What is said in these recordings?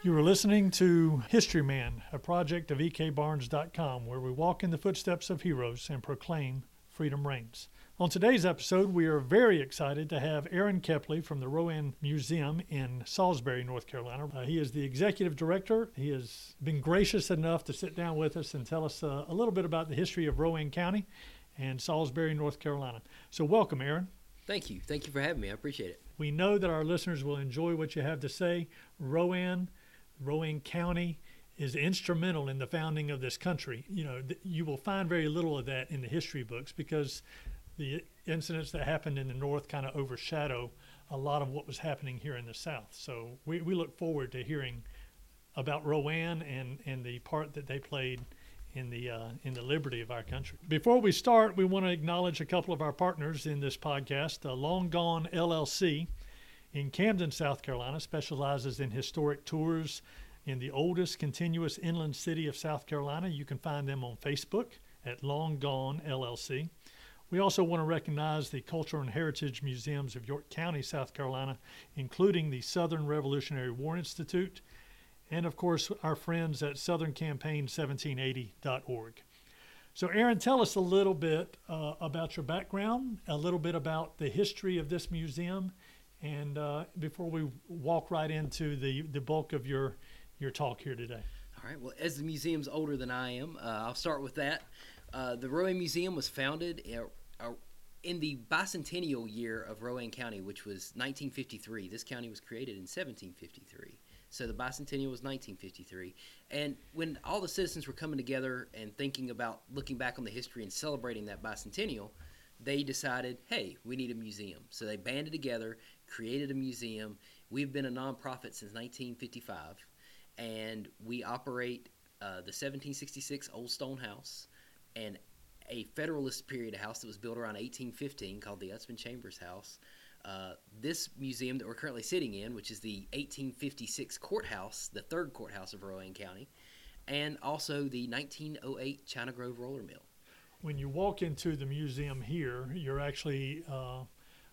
You are listening to History Man, a project of ekbarnes.com, where we walk in the footsteps of heroes and proclaim freedom reigns. On today's episode, we are very excited to have Aaron Kepley from the Rowan Museum in Salisbury, North Carolina. Uh, he is the executive director. He has been gracious enough to sit down with us and tell us uh, a little bit about the history of Rowan County and Salisbury, North Carolina. So, welcome, Aaron. Thank you. Thank you for having me. I appreciate it. We know that our listeners will enjoy what you have to say. Rowan, Rowan County is instrumental in the founding of this country. You know, th- you will find very little of that in the history books because the incidents that happened in the north kind of overshadow a lot of what was happening here in the south. So we, we look forward to hearing about Rowan and, and the part that they played in the uh, in the liberty of our country. Before we start, we want to acknowledge a couple of our partners in this podcast. Uh, Long Gone LLC in Camden, South Carolina, specializes in historic tours in the oldest continuous inland city of South Carolina. You can find them on Facebook at Long Gone LLC. We also want to recognize the Cultural and Heritage Museums of York County, South Carolina, including the Southern Revolutionary War Institute, and of course, our friends at SouthernCampaign1780.org. So, Aaron, tell us a little bit uh, about your background, a little bit about the history of this museum, and uh, before we walk right into the, the bulk of your, your talk here today. All right. Well, as the museum's older than I am, uh, I'll start with that. Uh, the Rowan Museum was founded uh, in the bicentennial year of Rowan County, which was 1953. This county was created in 1753. So the bicentennial was 1953. And when all the citizens were coming together and thinking about looking back on the history and celebrating that bicentennial, they decided, hey, we need a museum. So they banded together, created a museum. We've been a nonprofit since 1955, and we operate uh, the 1766 Old Stone House and a Federalist period house that was built around 1815 called the Utzman Chambers House. Uh, this museum that we're currently sitting in, which is the 1856 courthouse, the third courthouse of Rowan County, and also the 1908 China Grove Roller Mill. When you walk into the museum here, you're actually, uh,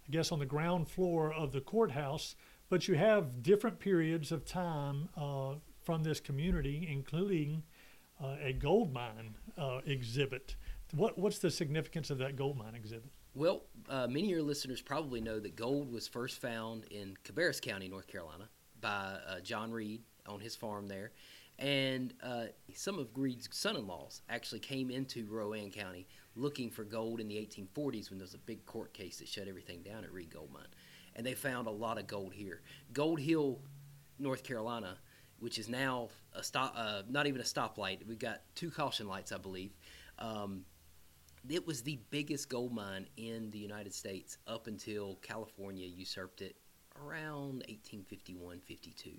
I guess, on the ground floor of the courthouse, but you have different periods of time uh, from this community, including uh, a gold mine uh, exhibit. What, what's the significance of that gold mine exhibit? Well, uh, many of your listeners probably know that gold was first found in Cabarrus County, North Carolina, by uh, John Reed on his farm there. And uh, some of Reed's son in laws actually came into Rowan County looking for gold in the 1840s when there was a big court case that shut everything down at Reed Gold Mine. And they found a lot of gold here. Gold Hill, North Carolina, which is now a stop, uh, not even a stoplight. We've got two caution lights, I believe. Um, it was the biggest gold mine in the United States up until California usurped it around 1851 52.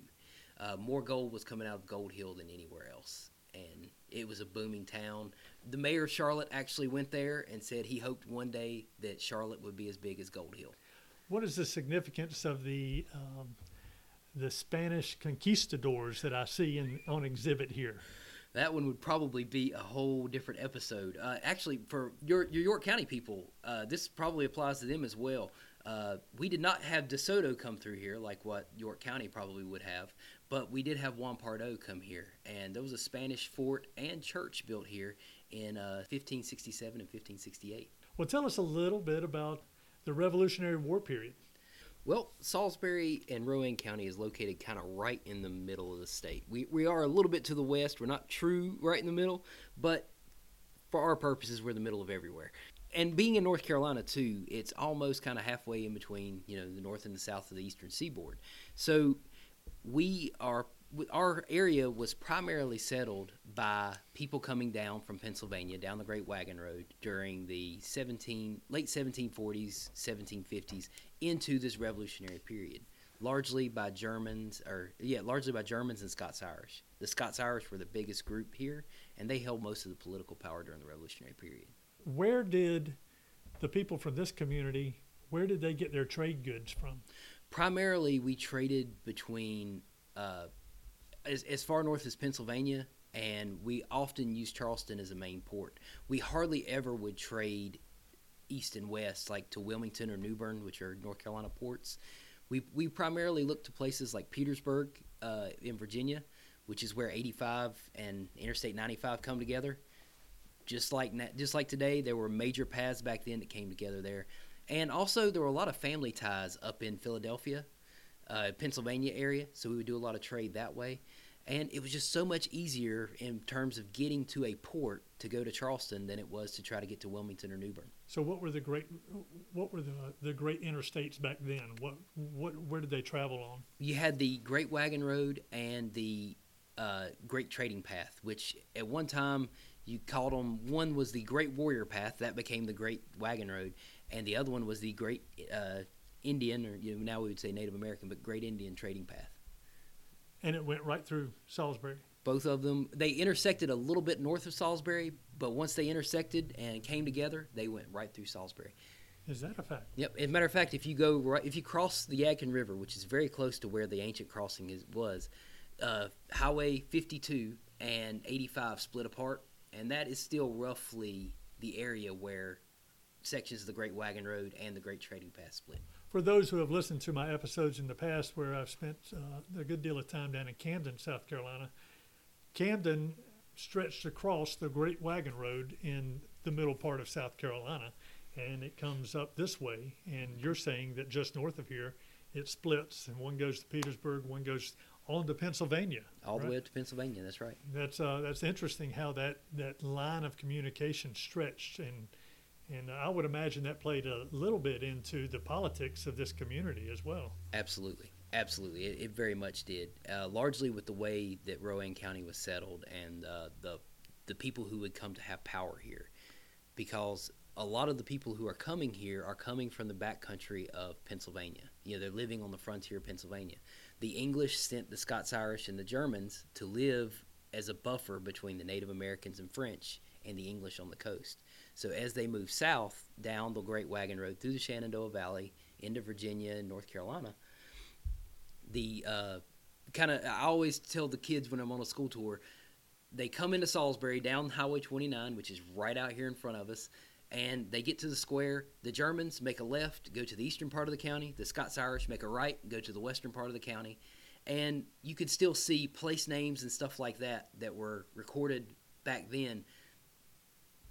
Uh, more gold was coming out of Gold Hill than anywhere else. And it was a booming town. The mayor of Charlotte actually went there and said he hoped one day that Charlotte would be as big as Gold Hill. What is the significance of the um, the Spanish conquistadors that I see in, on exhibit here? that one would probably be a whole different episode. Uh, actually, for your, your York County people, uh, this probably applies to them as well. Uh, we did not have DeSoto come through here like what York County probably would have, but we did have Juan Pardo come here, and there was a Spanish fort and church built here in 1567 uh, and 1568. Well, tell us a little bit about the Revolutionary War period. Well, Salisbury and Rowan County is located kind of right in the middle of the state. We, we are a little bit to the west. We're not true right in the middle, but for our purposes, we're the middle of everywhere. And being in North Carolina too, it's almost kind of halfway in between, you know, the north and the south of the eastern seaboard. So we are our area was primarily settled by people coming down from Pennsylvania down the Great Wagon Road during the 17 late 1740s, 1750s into this revolutionary period, largely by Germans or yeah, largely by Germans and Scots Irish. The Scots Irish were the biggest group here, and they held most of the political power during the revolutionary period. Where did the people from this community where did they get their trade goods from? Primarily, we traded between uh, as, as far north as Pennsylvania, and we often use Charleston as a main port. We hardly ever would trade east and west, like to Wilmington or New Bern, which are North Carolina ports. We we primarily look to places like Petersburg uh, in Virginia, which is where 85 and Interstate 95 come together. Just like just like today, there were major paths back then that came together there, and also there were a lot of family ties up in Philadelphia, uh, Pennsylvania area. So we would do a lot of trade that way, and it was just so much easier in terms of getting to a port to go to Charleston than it was to try to get to Wilmington or New Bern. So what were the great what were the the great interstates back then? What what where did they travel on? You had the Great Wagon Road and the uh, Great Trading Path, which at one time you called them. One was the Great Warrior Path, that became the Great Wagon Road, and the other one was the Great uh, Indian, or you know, now we would say Native American, but Great Indian Trading Path. And it went right through Salisbury. Both of them, they intersected a little bit north of Salisbury, but once they intersected and came together, they went right through Salisbury. Is that a fact? Yep. As a matter of fact, if you go right, if you cross the Yadkin River, which is very close to where the ancient crossing is was, uh, Highway 52 and 85 split apart, and that is still roughly the area where sections of the Great Wagon Road and the Great Trading Path split. For those who have listened to my episodes in the past, where I've spent uh, a good deal of time down in Camden, South Carolina, Camden stretched across the Great Wagon Road in the middle part of South Carolina, and it comes up this way. And you're saying that just north of here, it splits, and one goes to Petersburg, one goes on to Pennsylvania. All the way up to Pennsylvania. That's right. That's uh, that's interesting how that, that line of communication stretched, and and I would imagine that played a little bit into the politics of this community as well. Absolutely, absolutely, it, it very much did. Uh, largely with the way that Rowan County was settled and uh, the the people who would come to have power here, because a lot of the people who are coming here are coming from the backcountry of Pennsylvania. You know, they're living on the frontier of Pennsylvania. The English sent the Scots Irish and the Germans to live as a buffer between the Native Americans and French and the English on the coast. So as they move south down the Great Wagon Road through the Shenandoah Valley into Virginia and North Carolina, the uh, kind of I always tell the kids when I'm on a school tour, they come into Salisbury down Highway 29, which is right out here in front of us, and they get to the square. The Germans make a left, go to the eastern part of the county. The Scots Irish make a right, go to the western part of the county, and you could still see place names and stuff like that that were recorded back then.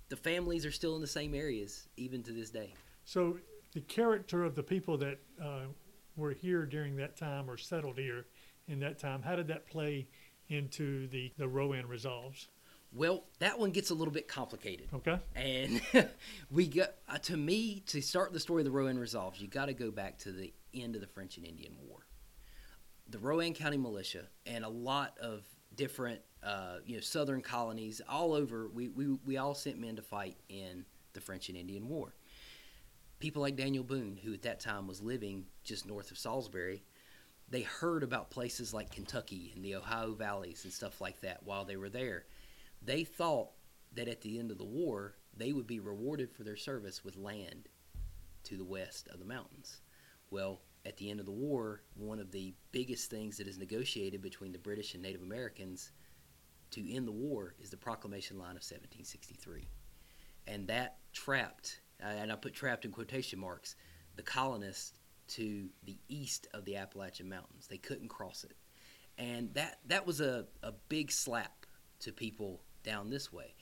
The families are still in the same areas even to this day. So the character of the people that uh, were here during that time or settled here in that time, how did that play into the the Rowan resolves? Well, that one gets a little bit complicated. Okay. And we got uh, to me to start the story of the Rowan Resolves. You got to go back to the end of the French and Indian War. The Rowan County Militia and a lot of different, uh, you know, Southern colonies all over. We, we we all sent men to fight in the French and Indian War. People like Daniel Boone, who at that time was living just north of Salisbury, they heard about places like Kentucky and the Ohio valleys and stuff like that while they were there. They thought that at the end of the war, they would be rewarded for their service with land to the west of the mountains. Well, at the end of the war, one of the biggest things that is negotiated between the British and Native Americans to end the war is the Proclamation Line of 1763. And that trapped, uh, and I put trapped in quotation marks, the colonists to the east of the Appalachian Mountains. They couldn't cross it. And that, that was a, a big slap to people down this way.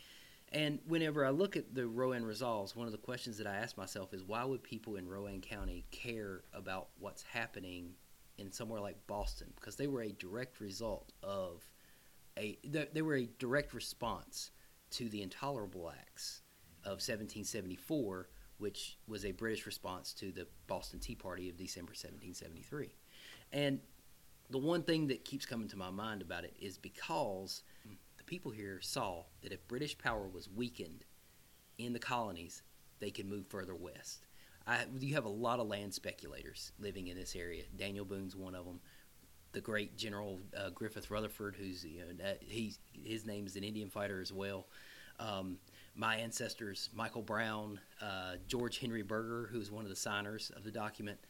And whenever I look at the Rowan Resolves, one of the questions that I ask myself is why would people in Rowan County care about what's happening in somewhere like Boston? Because they were a direct result of a they, were a direct response to the Intolerable Acts of 1774, which was a British response to the Boston Tea Party of December 1773. And the one thing that keeps coming to my mind about it is because people here saw that if British power was weakened in the colonies, they could move further west. I, you have a lot of land speculators living in this area. Daniel Boone's one of them. The great General uh, Griffith Rutherford, who's you know, he's his name is an Indian fighter as well. Um, my ancestors, Michael Brown, uh, George Henry Berger, who was one of the signers of the document.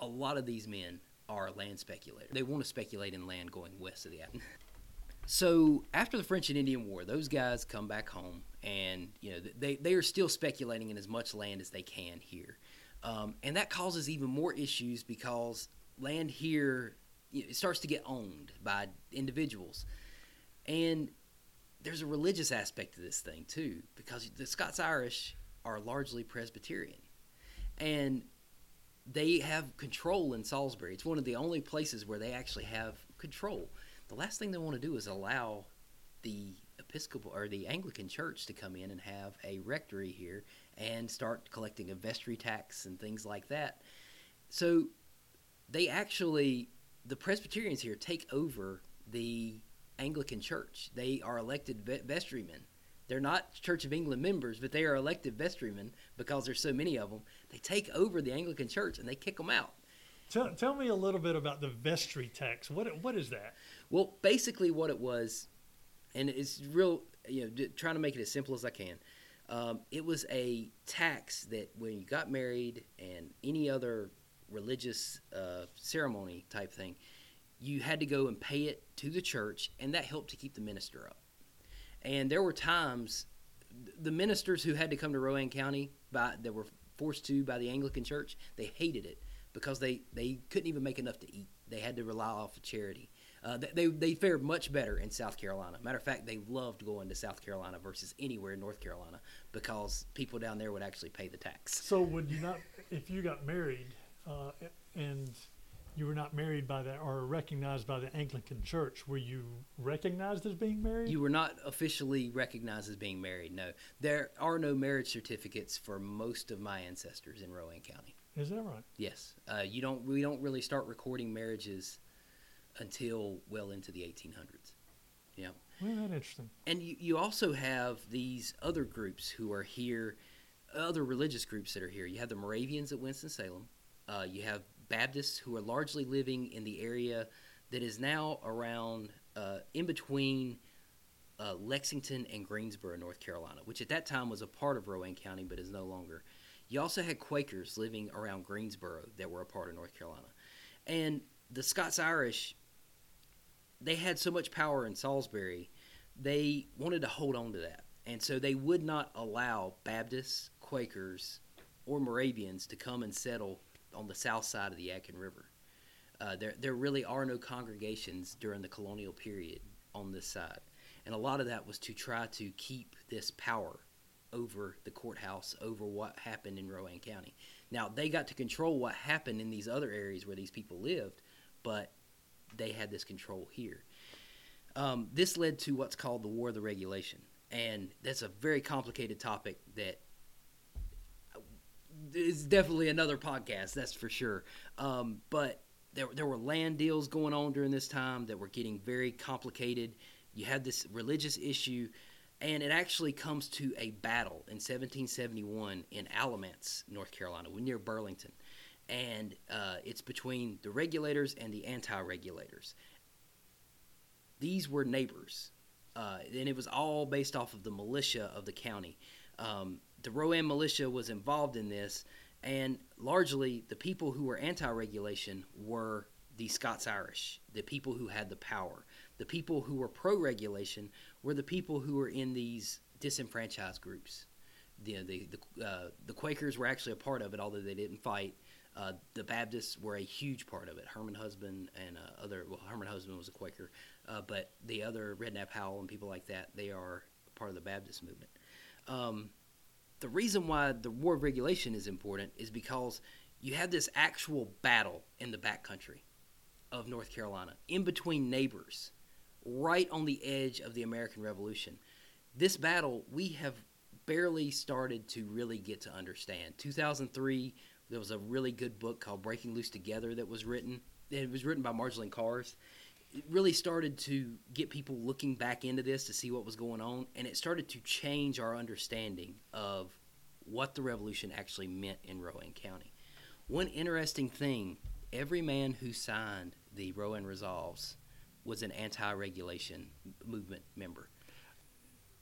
A lot of these men are land speculators. They want to speculate in land going west of the Apple. So after the French and Indian War, those guys come back home, and you know they they are still speculating in as much land as they can here. Um, and that causes even more issues because land here you know, starts to get owned by individuals. And there's a religious aspect to this thing too, because the Scots Irish are largely Presbyterian. And they have control in Salisbury. It's one of the only places where they actually have control. The last thing they want to do is allow the Episcopal or the Anglican Church to come in and have a rectory here and start collecting a vestry tax and things like that. So they actually, the Presbyterians here take over the Anglican Church. They are elected vestrymen. They're not Church of England members, but they are elected vestrymen because there's so many of them. They take over the Anglican Church and they kick them out. Tell, tell me a little bit about the vestry tax. What what is that? Well, basically, what it was, and it's real. You know, trying to make it as simple as I can. Um, it was a tax that when you got married and any other religious uh, ceremony type thing, you had to go and pay it to the church, and that helped to keep the minister up. And there were times the ministers who had to come to Rowan County by that were forced to by the Anglican Church, they hated it because they, they couldn't even make enough to eat. They had to rely off of charity. Uh, they, they fared much better in South Carolina. Matter of fact, they loved going to South Carolina versus anywhere in North Carolina because people down there would actually pay the tax. So, would you not, if you got married uh, and you were not married by that or recognized by the Anglican Church. Were you recognized as being married? You were not officially recognized as being married. No, there are no marriage certificates for most of my ancestors in Rowan County. Is that right? Yes. Uh, you don't. We don't really start recording marriages until well into the 1800s. Yeah. Well, that's interesting. And you, you also have these other groups who are here, other religious groups that are here. You have the Moravians at Winston Salem. Uh, you have Baptists who are largely living in the area that is now around uh, in between uh, Lexington and Greensboro, North Carolina, which at that time was a part of Rowan County but is no longer. You also had Quakers living around Greensboro that were a part of North Carolina. And the Scots Irish, they had so much power in Salisbury, they wanted to hold on to that. And so they would not allow Baptists, Quakers, or Moravians to come and settle on the south side of the Yadkin River. Uh, there, there really are no congregations during the colonial period on this side. And a lot of that was to try to keep this power over the courthouse, over what happened in Rowan County. Now, they got to control what happened in these other areas where these people lived, but they had this control here. Um, this led to what's called the War of the Regulation. And that's a very complicated topic that is definitely another podcast, that's for sure. Um, but there, there were land deals going on during this time that were getting very complicated. You had this religious issue, and it actually comes to a battle in 1771 in Alamance, North Carolina, near Burlington. And uh, it's between the regulators and the anti regulators. These were neighbors, uh, and it was all based off of the militia of the county. Um, the Rowan militia was involved in this, and largely the people who were anti-regulation were the Scots Irish, the people who had the power. The people who were pro-regulation were the people who were in these disenfranchised groups. The the the, uh, the Quakers were actually a part of it, although they didn't fight. Uh, the Baptists were a huge part of it. Herman Husband and uh, other well, Herman Husband was a Quaker, uh, but the other Rednap Howell and people like that, they are part of the Baptist movement. Um, the reason why the war of regulation is important is because you have this actual battle in the backcountry of North Carolina, in between neighbors, right on the edge of the American Revolution. This battle we have barely started to really get to understand. 2003, there was a really good book called Breaking Loose Together that was written. It was written by Marjorie Kars. It really started to get people looking back into this to see what was going on, and it started to change our understanding of what the revolution actually meant in Rowan County. One interesting thing every man who signed the Rowan Resolves was an anti regulation movement member.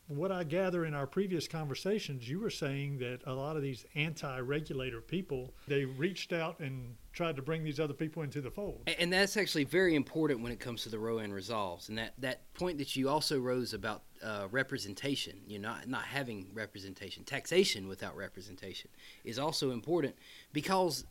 what I gather in our previous conversations, you were saying that a lot of these anti-regulator people they reached out and tried to bring these other people into the fold. And that's actually very important when it comes to the Rowan resolves. And that, that point that you also rose about uh, representation, you know, not, not having representation, taxation without representation, is also important because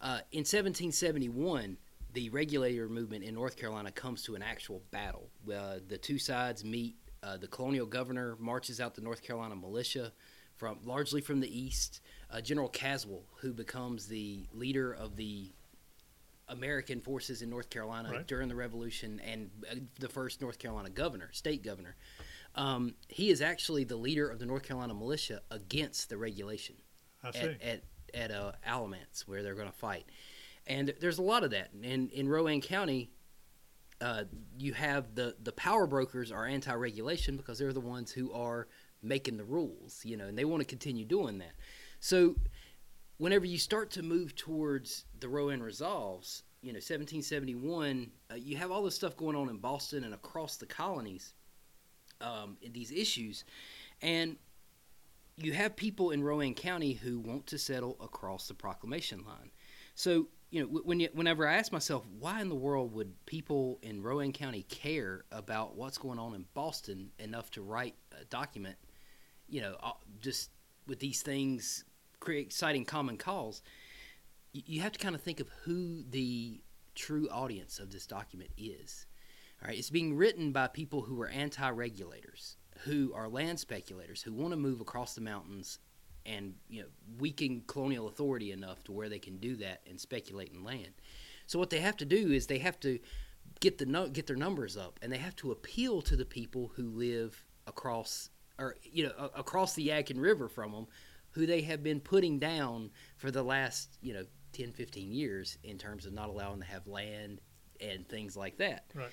uh, in 1771, the regulator movement in North Carolina comes to an actual battle. Uh, the two sides meet uh, the colonial governor marches out the North Carolina militia from largely from the east. Uh, General Caswell, who becomes the leader of the American forces in North Carolina Right. during the Revolution and uh, the first North Carolina governor, state governor, um, he is actually the leader of the North Carolina militia against the regulation at at, at uh, Alamance where they're going to fight. And there's a lot of that. And in Rowan County, uh, you have the the power brokers are anti-regulation because they're the ones who are making the rules, you know, and they want to continue doing that. So whenever you start to move towards the Rowan Resolves, you know, 1771, uh, you have all this stuff going on in Boston and across the colonies, um, in these issues, and you have people in Rowan County who want to settle across the proclamation line. So, you know, when you, whenever I ask myself, why in the world would people in Rowan County care about what's going on in Boston enough to write a document, you know, uh, just with these things create citing common cause, you have to kind of think of who the true audience of this document is. All right, it's being written by people who are anti-regulators, who are land speculators, who want to move across the mountains and you know weaken colonial authority enough to where they can do that and speculate in land. So what they have to do is they have to get the no, get their numbers up, and they have to appeal to the people who live across or you know across the Yadkin River from them, who they have been putting down for the last you know 10, 15 years in terms of not allowing to have land and things like that. Right.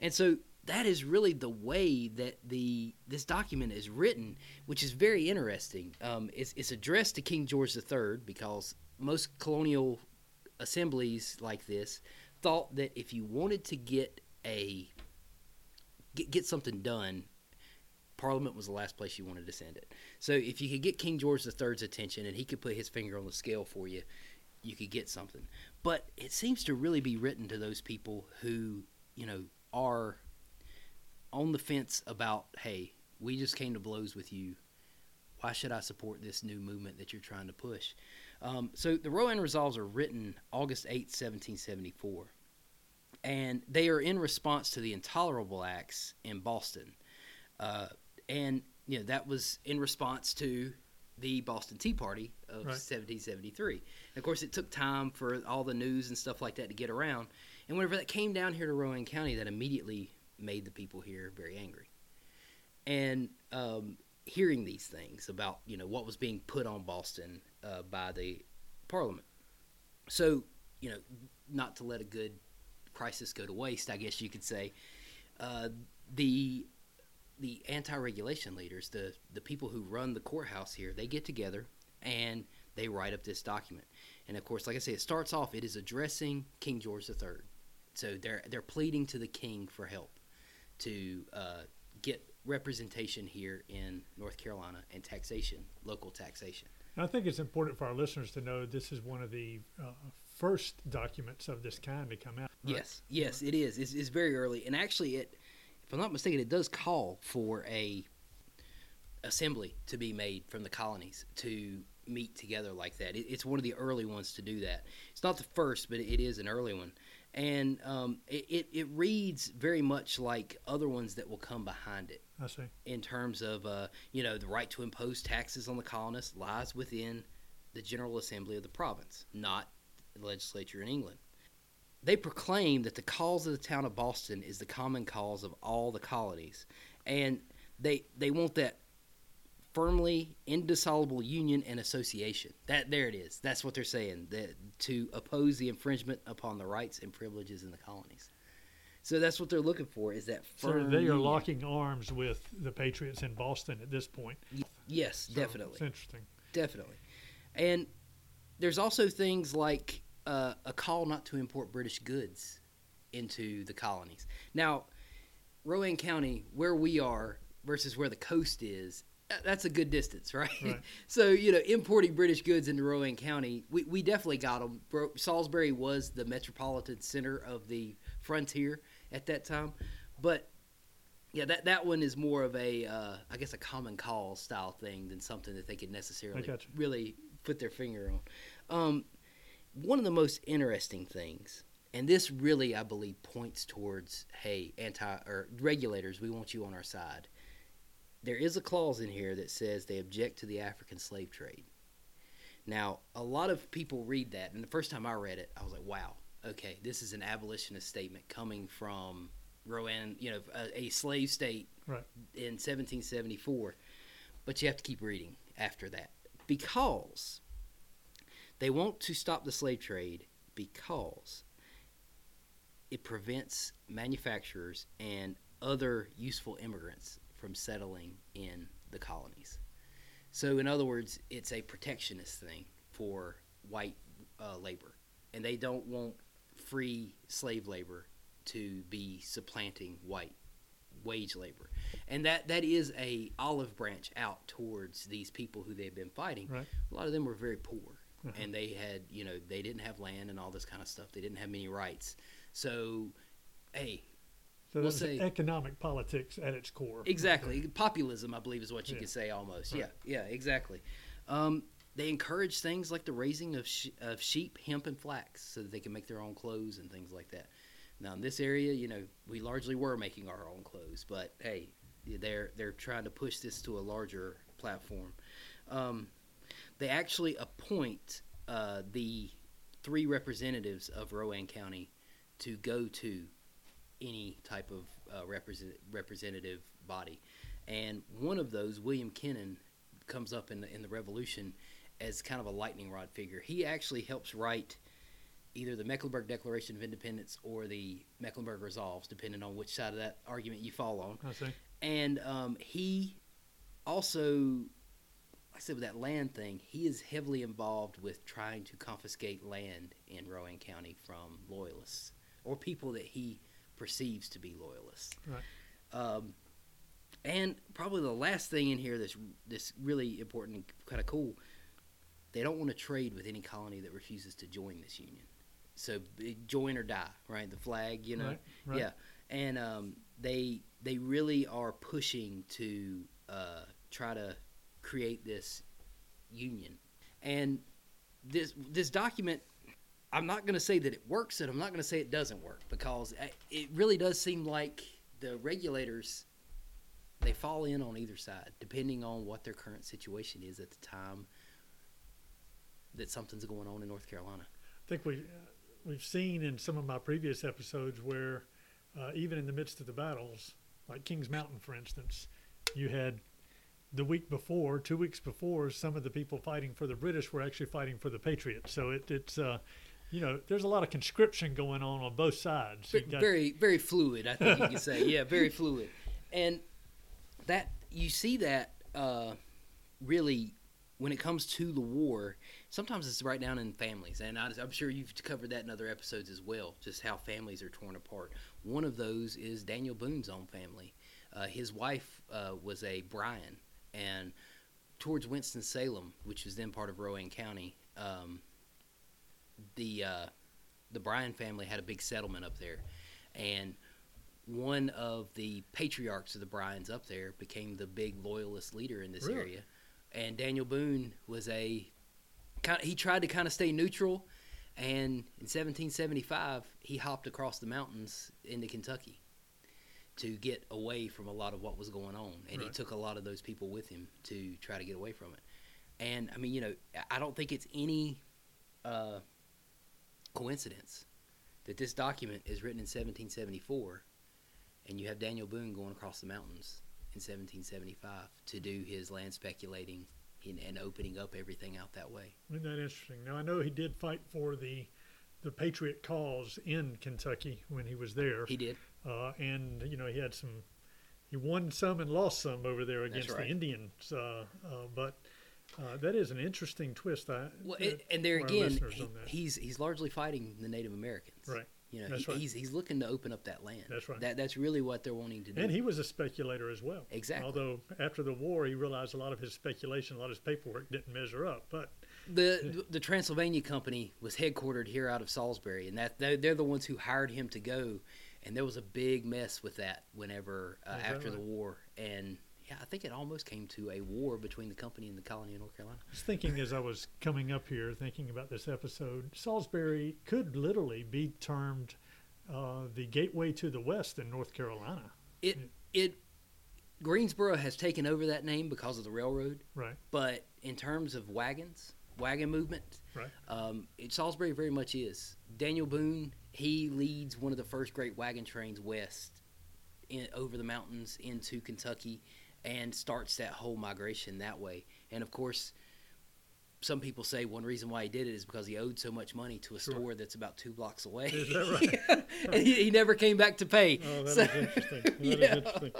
And so that is really the way that the this document is written, which is very interesting. Um, it's, it's addressed to King George III because most colonial assemblies like this thought that if you wanted to get a get, get something done, Parliament was the last place you wanted to send it. So if you could get King George III's attention and he could put his finger on the scale for you, you could get something. But it seems to really be written to those people who, you know, are on the fence about, hey, we just came to blows with you. Why should I support this new movement that you're trying to push? Um, so the Rowan Resolves are written August 8, 1774. And they are in response to the Intolerable Acts in Boston. Uh, and, you know, that was in response to the Boston Tea Party of Right. 1773. And of course, it took time for all the news and stuff like that to get around. And whenever that came down here to Rowan County, that immediately made the people here very angry. And um, hearing these things about you know what was being put on Boston uh, by the Parliament, so you know not to let a good crisis go to waste, I guess you could say, uh, the the anti-regulation leaders, the the people who run the courthouse here, they get together and they write up this document. And of course, like I say, it starts off. It is addressing King George III. So they're they're pleading to the king for help to uh, get representation here in North Carolina and taxation, local taxation. And I think it's important for our listeners to know this is one of the uh, first documents of this kind to come out. right? Yes, yes, it is. It's, it's very early, and actually, it, if I'm not mistaken, it does call for a assembly to be made from the colonies to meet together like that. It, it's one of the early ones to do that. It's not the first, but it is an early one, and um, it, it it reads very much like other ones that will come behind it I see. in terms of uh, you know the right to impose taxes on the colonists lies within the General Assembly of the province, not the legislature in England. They proclaim that the cause of the town of Boston is the common cause of all the colonies, and they they want that firmly indissoluble union and association. That there it is. That's what they're saying. That to oppose the infringement upon the rights and privileges in the colonies. So that's what they're looking for. Is that So firm they are locking arms with the Patriots in Boston at this point. Yes, So definitely. It's interesting. Definitely. And there's also things like uh, a call not to import British goods into the colonies. Now, Rowan County, where we are, versus where the coast is, that's a good distance, right? Right. so you know, importing British goods into Rowan County, we, we definitely got them. Salisbury was the metropolitan center of the frontier at that time, but yeah, that that one is more of a, uh, I guess, a common call style thing than something that they could necessarily really put their finger on. Um, one of the most interesting things, and this really, I believe, points towards, hey, anti or regulators, we want you on our side. There is a clause in here that says they object to the African slave trade. Now, a lot of people read that, and the first time I read it, I was like, wow, okay, this is an abolitionist statement coming from Rowan, you know, a, a slave state Right. in 1774. But you have to keep reading after that because they want to stop the slave trade because it prevents manufacturers and other useful immigrants from settling in the colonies. So, in other words, it's a protectionist thing for white uh, labor, and they don't want free slave labor to be supplanting white wage labor, and that that is a olive branch out towards these people who they've been fighting. Right. A lot of them were very poor, Uh-huh. and they had you know they didn't have land and all this kind of stuff. They didn't have many rights. So, hey, So We'll that's say- economic politics at its core. Exactly. Populism, I believe, is what you Yeah. could say almost. Right. Yeah, yeah, exactly. Um, they encourage things like the raising of, sh- of sheep, hemp, and flax so that they can make their own clothes and things like that. Now, in this area, you know, we largely were making our own clothes, but hey, they're they're trying to push this to a larger platform. Um, they actually appoint uh, the three representatives of Rowan County to go to any type of uh, represent, representative body. And one of those, William Kennon, comes up in the, in the Revolution as kind of a lightning rod figure. He actually helps write either the Mecklenburg Declaration of Independence or the Mecklenburg Resolves, depending on which side of that argument you fall on. I see. And um, he also, like I said, with that land thing, he is heavily involved with trying to confiscate land in Rowan County from loyalists or people that he perceives to be loyalists. Right. Um, and probably the last thing in here that's that's really important and kind of cool, they don't want to trade with any colony that refuses to join this union. So join or die, right? The flag, you know. Right. Right. Yeah, and um, they they really are pushing to uh, try to create this union, and this this document. I'm not going to say that it works, and I'm not going to say it doesn't work because it really does seem like the regulators they fall in on either side depending on what their current situation is at the time that something's going on in North Carolina. I think we uh, we've seen in some of my previous episodes where uh, even in the midst of the battles, like Kings Mountain, for instance, you had the week before, two weeks before, some of the people fighting for the British were actually fighting for the Patriots. So it, it's uh, you know there's a lot of conscription going on on both sides. Got- very very fluid i think you could say. Yeah very fluid. And that you see that uh, really when it comes to the war sometimes it's right down in families. And I, i'm sure you've covered that in other episodes as well just how families are torn apart. One of those is daniel boone's own family. Uh, his wife uh, was a bryan. And towards winston-salem which was then part of rowan county um, the uh, the bryan family had a big settlement up there and one of the patriarchs of the Bryans up there became the big loyalist leader in this Really? area. And Daniel Boone was a kind. He tried to kind of stay neutral, and in 1775 he hopped across the mountains into Kentucky to get away from a lot of what was going on, and he took a lot of those people with him to try to get away from it. And I mean, you know, I- I don't think it's any uh, coincidence that this document is written in 1774 and you have Daniel Boone going across the mountains in 1775 to do his land speculating and, and opening up everything out that way. Isn't that interesting? Now I know he did fight for the the patriot cause in Kentucky when he was there, He did. uh, and you know he had some. He won some and lost some over there against right. the Indians, uh, uh, but uh, that is an interesting twist. I, Well, that- and there again, he- he's he's largely fighting the Native Americans. Right. You know, he, right. he's he's looking to open up that land. That's right. That that's really what they're wanting to do. And he was a speculator as well. Exactly. Although after the war, he realized a lot of his speculation, a lot of his paperwork didn't measure up. But the the Transylvania Company was headquartered here out of Salisbury, and that they're, they're the ones who hired him to go. And there was a big mess with that whenever uh, after the war, and yeah, I think it almost came to a war between the company and the colony of North Carolina. I was thinking as I was coming up here, thinking about this episode, Salisbury could literally be termed uh, the gateway to the West in North Carolina. It it Greensboro has taken over that name because of the railroad, Right. but in terms of wagons, wagon movement, Right. um, it, Salisbury very much is. Daniel Boone, he leads one of the first great wagon trains west in, over the mountains into Kentucky and starts that whole migration that way. And of course, some people say one reason why he did it is because he owed so much money to a Sure. store that's about two blocks away. Is that right? and he, he never came back to pay. Oh, that is So- interesting. That is Yeah. interesting.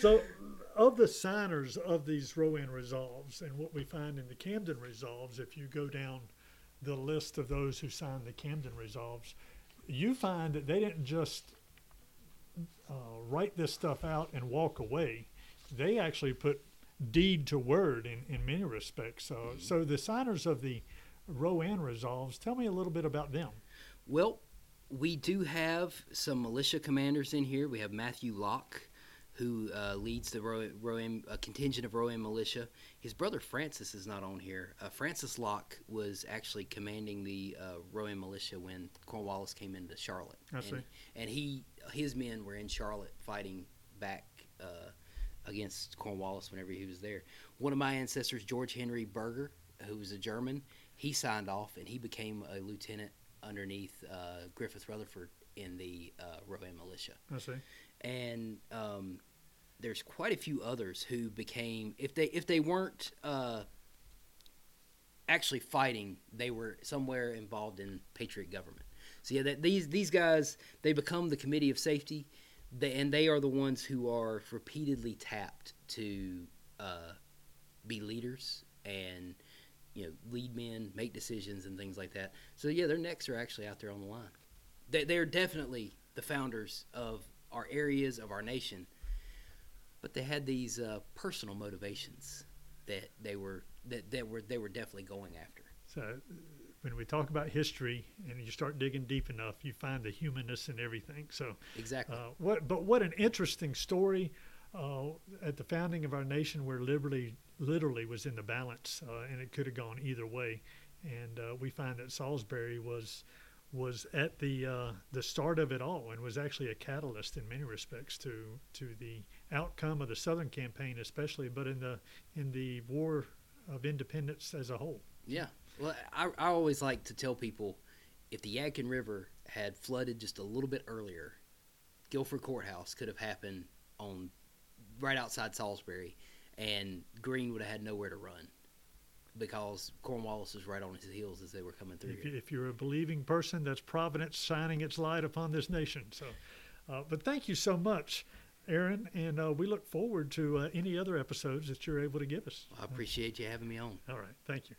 So, of the signers of these Rowan resolves and what we find in the Camden resolves, if you go down the list of those who signed the Camden resolves, you find that they didn't just uh, write this stuff out and walk away. They actually put deed to word in, in many respects. So, so the signers of the Rowan resolves, tell me a little bit about them. Well, we do have some militia commanders in here. We have Matthew Locke, who uh, leads the Rowan, Rowan a contingent of Rowan militia. His brother Francis is not on here. Uh, Francis Locke was actually commanding the uh, Rowan militia when Cornwallis came into Charlotte. I and, see. And he, his men were in Charlotte fighting back uh, against Cornwallis whenever he was there. One of my ancestors, George Henry Berger, who was a German, he signed off and he became a lieutenant underneath uh, Griffith Rutherford in the uh, Rowan militia. I see. And um, there's quite a few others who became, if they if they weren't uh, actually fighting, they were somewhere involved in patriot government. So yeah, that, these these guys they become the committee of safety, they, and they are the ones who are repeatedly tapped to uh, be leaders and you know lead men, make decisions, and things like that. So yeah, their necks are actually out there on the line. They they are definitely the founders of our areas of our nation, but they had these uh, personal motivations that they were that, that were they were definitely going after. So when we talk about history and you start digging deep enough, you find the humanness in everything. So Exactly. uh, what? But what an interesting story uh, at the founding of our nation, where liberty literally was in the balance, uh, and it could have gone either way. And uh, we find that Salisbury was was at the uh, the start of it all, and was actually a catalyst in many respects to to the outcome of the Southern campaign, especially, but in the in the War of Independence as a whole. Yeah. Well, I, I always like to tell people if the Yadkin River had flooded just a little bit earlier, Guilford Courthouse could have happened on right outside Salisbury, and Greene would have had nowhere to run because Cornwallis was right on his heels as they were coming through. If, you, if you're a believing person, that's providence shining its light upon this nation. So, uh, but thank you so much, Aaron, and uh, we look forward to uh, any other episodes that you're able to give us. I appreciate you having me on. All right. Thank you.